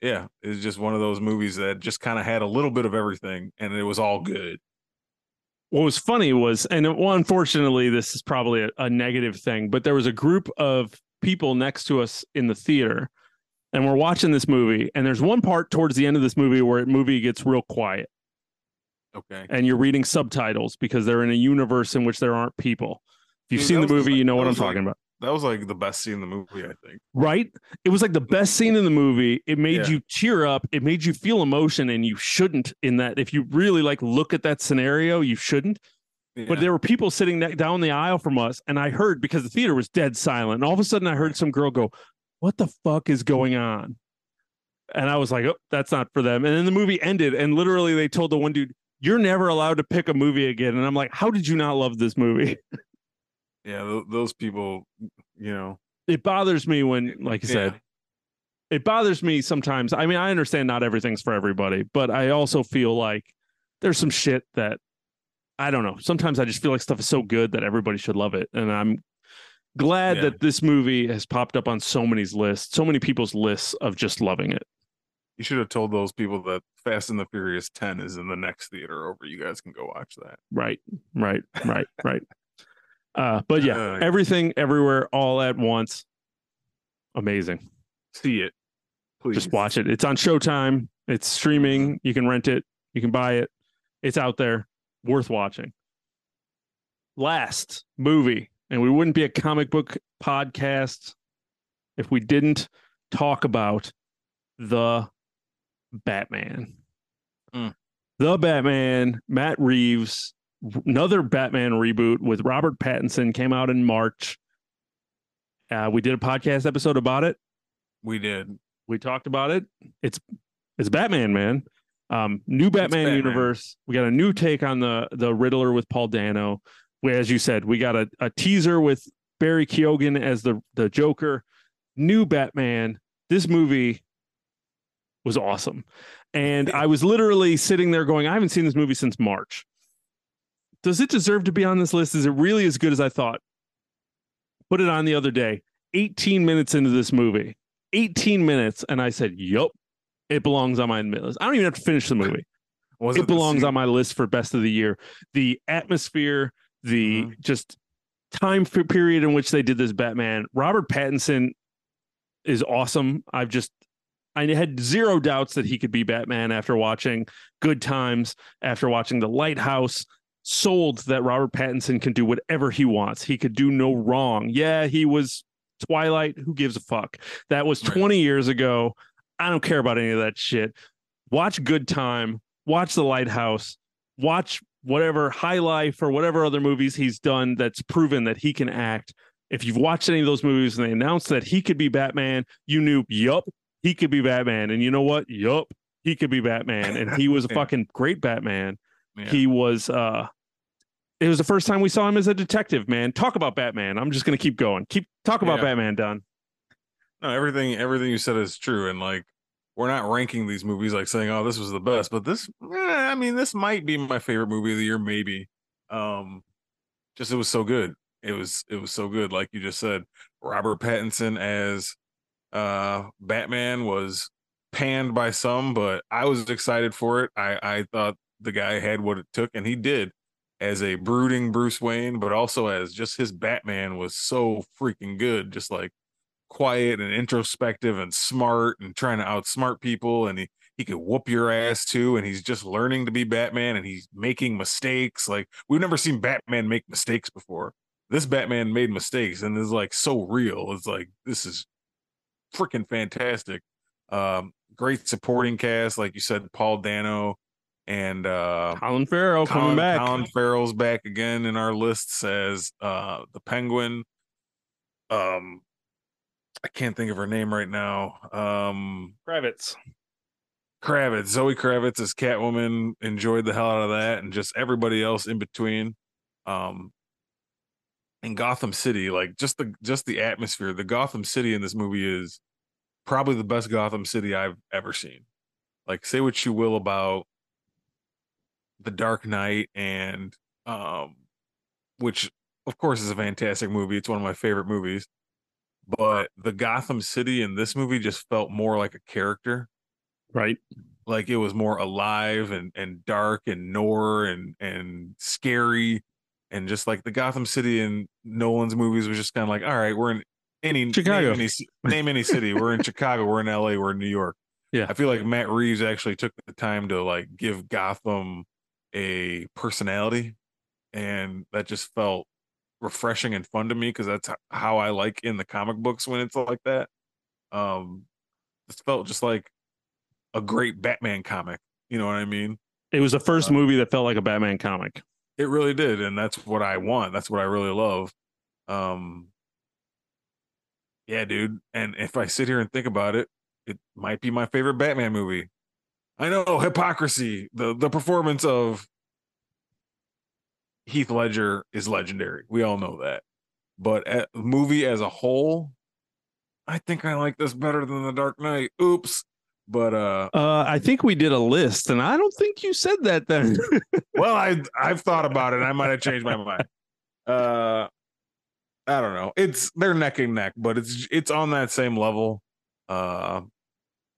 yeah it's just one of those movies that just kind of had a little bit of everything and it was all good What was funny was, and well, unfortunately, this is probably a, a negative thing, but there was a group of people next to us in the theater, and we're watching this movie, and there's one part towards the end of this movie where the movie gets real quiet. Okay and you're reading subtitles because they're in a universe in which there aren't people. If you've Dude, seen the movie, like- you know what I'm like- talking about, that was like the best scene in the movie i think right? It was like the best scene in the movie. It made Yeah. you tear up. It made you feel emotion, and you shouldn't. In that, if you really like look at that scenario, you shouldn't. But there were people sitting down the aisle from us, and I heard because the theater was dead silent, and all of a sudden I heard some girl go, "What the fuck is going on?" And I was like, "Oh, that's not for them." And then the movie ended, and literally they told the one dude, "You're never allowed to pick a movie again." And I'm like, "How did you not love this movie?" yeah th- those people you know it bothers me when, like I said, it bothers me sometimes. I mean, I understand not everything's for everybody, but I also feel like there's some shit that I don't know. Sometimes I just feel like stuff is so good that everybody should love it. And I'm glad Yeah. that this movie has popped up on so many lists, so many people's lists of just loving it. You should have told those people that fast and the furious 10 is in the next theater over you guys can go watch that Right, right, right, right. Uh, but yeah, Uh, everything, everywhere, all at once. Amazing. see it please Just watch it. It's on Showtime. It's streaming. You can rent it. You can buy it. It's out there. Worth watching. Last movie, and we wouldn't be a comic book podcast if we didn't talk about the Batman. Mm. The Batman, Matt Reeves, another Batman reboot with Robert Pattinson came out in March. Uh, we did a podcast episode about it we did we talked about it. It's it's Batman, man. Um, new Batman, Batman. universe. We got a new take on the the Riddler with Paul Dano. We, as you said, we got a, a teaser with Barry Keoghan as the the Joker. New Batman. This movie was awesome, and I was literally sitting there going, I haven't seen this movie since March. Does it deserve to be on this list? Is it really as good as I thought? Put it on the other day. 18 minutes into this movie. 18 minutes and I said, "Yup, it belongs on my list." I don't even have to finish the movie. was it the belongs on my list for best of the year. The atmosphere, the Mhm. just time period in which they did this Batman. Robert Pattinson is awesome. I've just I had zero doubts that he could be Batman after watching Good Times, after watching The Lighthouse. Sold that Robert Pattinson can do whatever he wants. He could do no wrong. Yeah, he was Twilight. Who gives a fuck? That was 20 years ago. I don't care about any of that shit. Watch Good Time, watch The Lighthouse, watch whatever High Life or whatever other movies he's done that's proven that he can act. If you've watched any of those movies and they announced that he could be Batman, you knew, yup, he could be Batman. And you know what? Yup, he could be Batman. And he was a Yeah. fucking great Batman. Yeah. He was uh it was the first time we saw him as a detective, man. Talk about Batman. I'm just gonna keep going. Keep talk about Yeah. Batman, Don. no everything everything you said is true and like we're not ranking these movies like saying, "Oh, this was the best," but this, eh, I mean, this might be my favorite movie of the year, maybe. Um, just it was so good. It was it was so good, like you just said. Robert Pattinson as uh Batman was panned by some, but I was excited for it. I I thought the guy had what it took, and he did as a brooding Bruce Wayne, but also as just his Batman was so freaking good, just like quiet and introspective and smart and trying to outsmart people and he he could whoop your ass too and he's just learning to be Batman and he's making mistakes like we've never seen Batman make mistakes before. This Batman made mistakes and is like so real. It's like this is freaking fantastic. Um great supporting cast like you said Paul Dano and uh Colin Farrell Colin, coming back. Colin Farrell's back again in our list as uh the Penguin. Um I can't think of her name right now. Um Kravitz. Kravitz, Zoe Kravitz as Catwoman, enjoyed the hell out of that, and just everybody else in between. Um in Gotham City, like just the just the atmosphere, the Gotham City in this movie is probably the best Gotham City I've ever seen. Like say what you will about The Dark Knight and um which of course is a fantastic movie. It's one of my favorite movies. But the Gotham City in this movie just felt more like a character Right. like it was more alive and and dark and noir and and scary and just like the Gotham City in Nolan's movies was just kind of like all right we're in any Chicago. name any, name any city we're in Chicago we're in LA we're in New York Yeah. I feel like Matt Reeves actually took the time to like give Gotham a personality and that just felt refreshing and fun to me because that's how I like in the comic books when it's like that um this felt just like a great Batman comic. You know what I mean? It was the first Uh, movie that felt like a Batman comic. It really did, and that's what I want. That's what I really love. Um, yeah, dude. And if I sit here and think about it, it might be my favorite Batman movie. I know hypocrisy. The the performance of Heath Ledger is legendary. We all know that. But a movie as a whole, I think I like this better than The Dark Knight. Oops. But uh Uh, I think we did a list, and I don't think you said that then. well i i've thought about it i might have changed my mind uh i don't know it's they're neck and neck but it's it's on that same level uh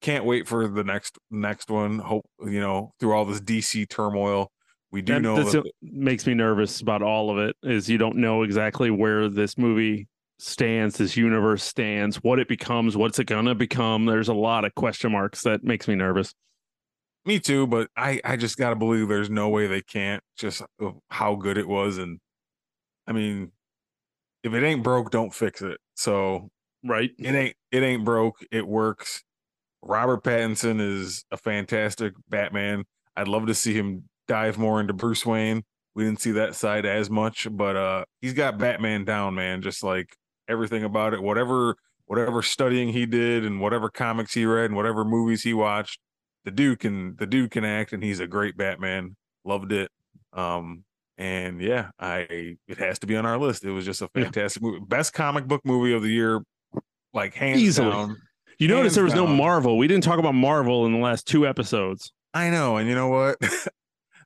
can't wait for the next next one hope you know through all this dc turmoil we do That- know that, makes me nervous about all of it. Is you don't know exactly where this movie stands, this universe stands, what it becomes, what's it gonna become. There's a lot of question marks that makes me nervous. me too but i i just gotta believe there's no way they can't just how good it was and i mean if it ain't broke don't fix it so Right? it ain't it ain't broke it works robert pattinson is a fantastic batman i'd love to see him dive more into bruce wayne we didn't see that side as much but uh he's got batman down man just like everything about it whatever whatever studying he did and whatever comics he read and whatever movies he watched the dude can the dude can act and he's a great batman loved it um and yeah i it has to be on our list it was just a Yeah. fantastic movie best comic book movie of the year like hands Easily. down. You notice there was no. Marvel. We didn't talk about Marvel in the last two episodes. I know, and you know what?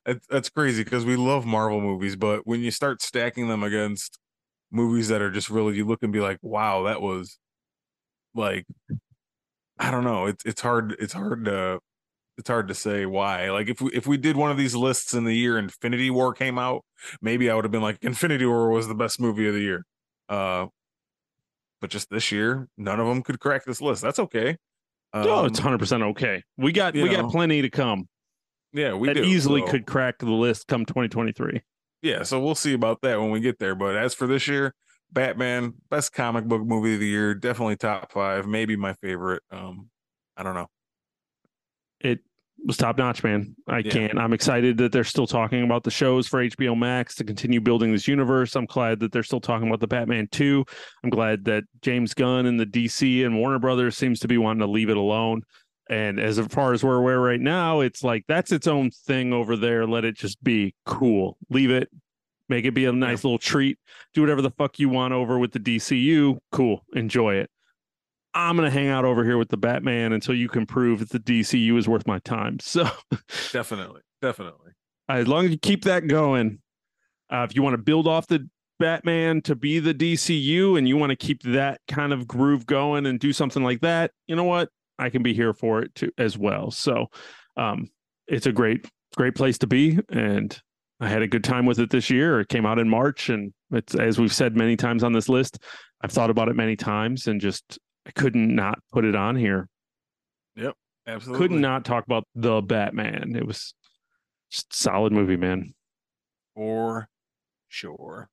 That's crazy because we love Marvel movies, but when you start stacking them against movies that are just really, you look and be like, "Wow, that was like," I don't know. It's it's hard. It's hard to it's hard to say why. Like if we if we did one of these lists in the year Infinity War came out, maybe I would have been like, Infinity War was the best movie of the year. Uh, but just this year, none of them could crack this list. That's okay. oh, it's Um, hundred percent okay. We got we got plenty to come yeah, we that do, easily so- could crack the list come 2023. Yeah, so we'll see about that when we get there. But as for this year, Batman, best comic book movie of the year, definitely top five, maybe my favorite. Um, I don't know. It was top notch, man. I Yeah. can't. I'm excited that they're still talking about the shows for HBO Max to continue building this universe. I'm glad that they're still talking about the Batman 2. I'm glad that James Gunn and the DC and Warner Brothers seems to be wanting to leave it alone. And as far as we're aware right now, it's like that's its own thing over there. Let it just be cool. Leave it. Make it be a nice little treat. Do whatever the fuck you want over with the DCU. Cool. Enjoy it. I'm going to hang out over here with the Batman until you can prove that the DCU is worth my time. So definitely, definitely. As long as you keep that going, uh, if you want to build off the Batman to be the DCU and you want to keep that kind of groove going and do something like that, you know what? I can be here for it too as well. So um, it's a great, great place to be. And I had a good time with it this year. It came out in March, and it's as we've said many times on this list. I've thought about it many times, and just I couldn't not put it on here. Yep, absolutely. Couldn't not talk about the Batman. It was just solid movie, man. For sure.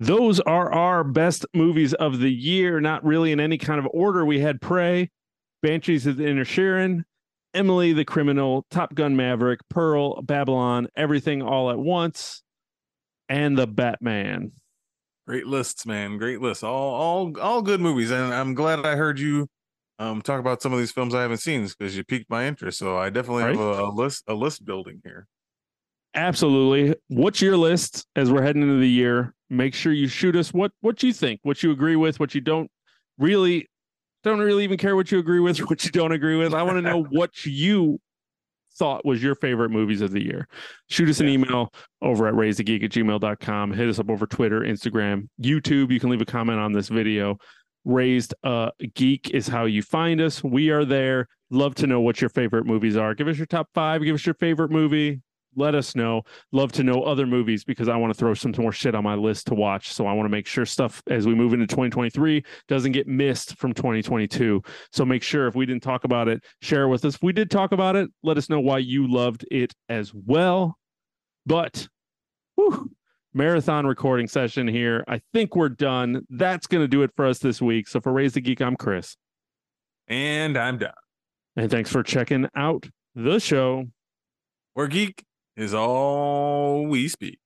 Those are our best movies of the year. Not really in any kind of order. We had Prey, Banshees of the Inisherin, Emily the Criminal, Top Gun Maverick, Pearl, Babylon, Everything All at Once, and the Batman. Great lists, man. Great lists. All all all good movies. And I'm glad I heard you um talk about some of these films I haven't seen because you piqued my interest. So I definitely right? have a, a list a list building here. Absolutely. What's your list as we're heading into the year? Make sure you shoot us what what you think, what you agree with, what you don't really don't really even care what you agree with, or what you don't agree with. I want to know what you thought was your favorite movies of the year. Shoot us an email over at raisethegeek at gmail.com. Hit us up over Twitter, Instagram, YouTube. You can leave a comment on this video. Raised uh, Geek is how you find us. We are there. Love to know what your favorite movies are. Give us your top five. Give us your favorite movie let us know. Love to know other movies because I want to throw some more shit on my list to watch. So I want to make sure stuff as we move into 2023 doesn't get missed from 2022. So make sure if we didn't talk about it, share with us. If we did talk about it, let us know why you loved it as well. But whew, marathon recording session here. I think we're done. That's going to do it for us this week. So for Raise the Geek, I'm Chris. And I'm done. And thanks for checking out the show. We're geek is all we speak.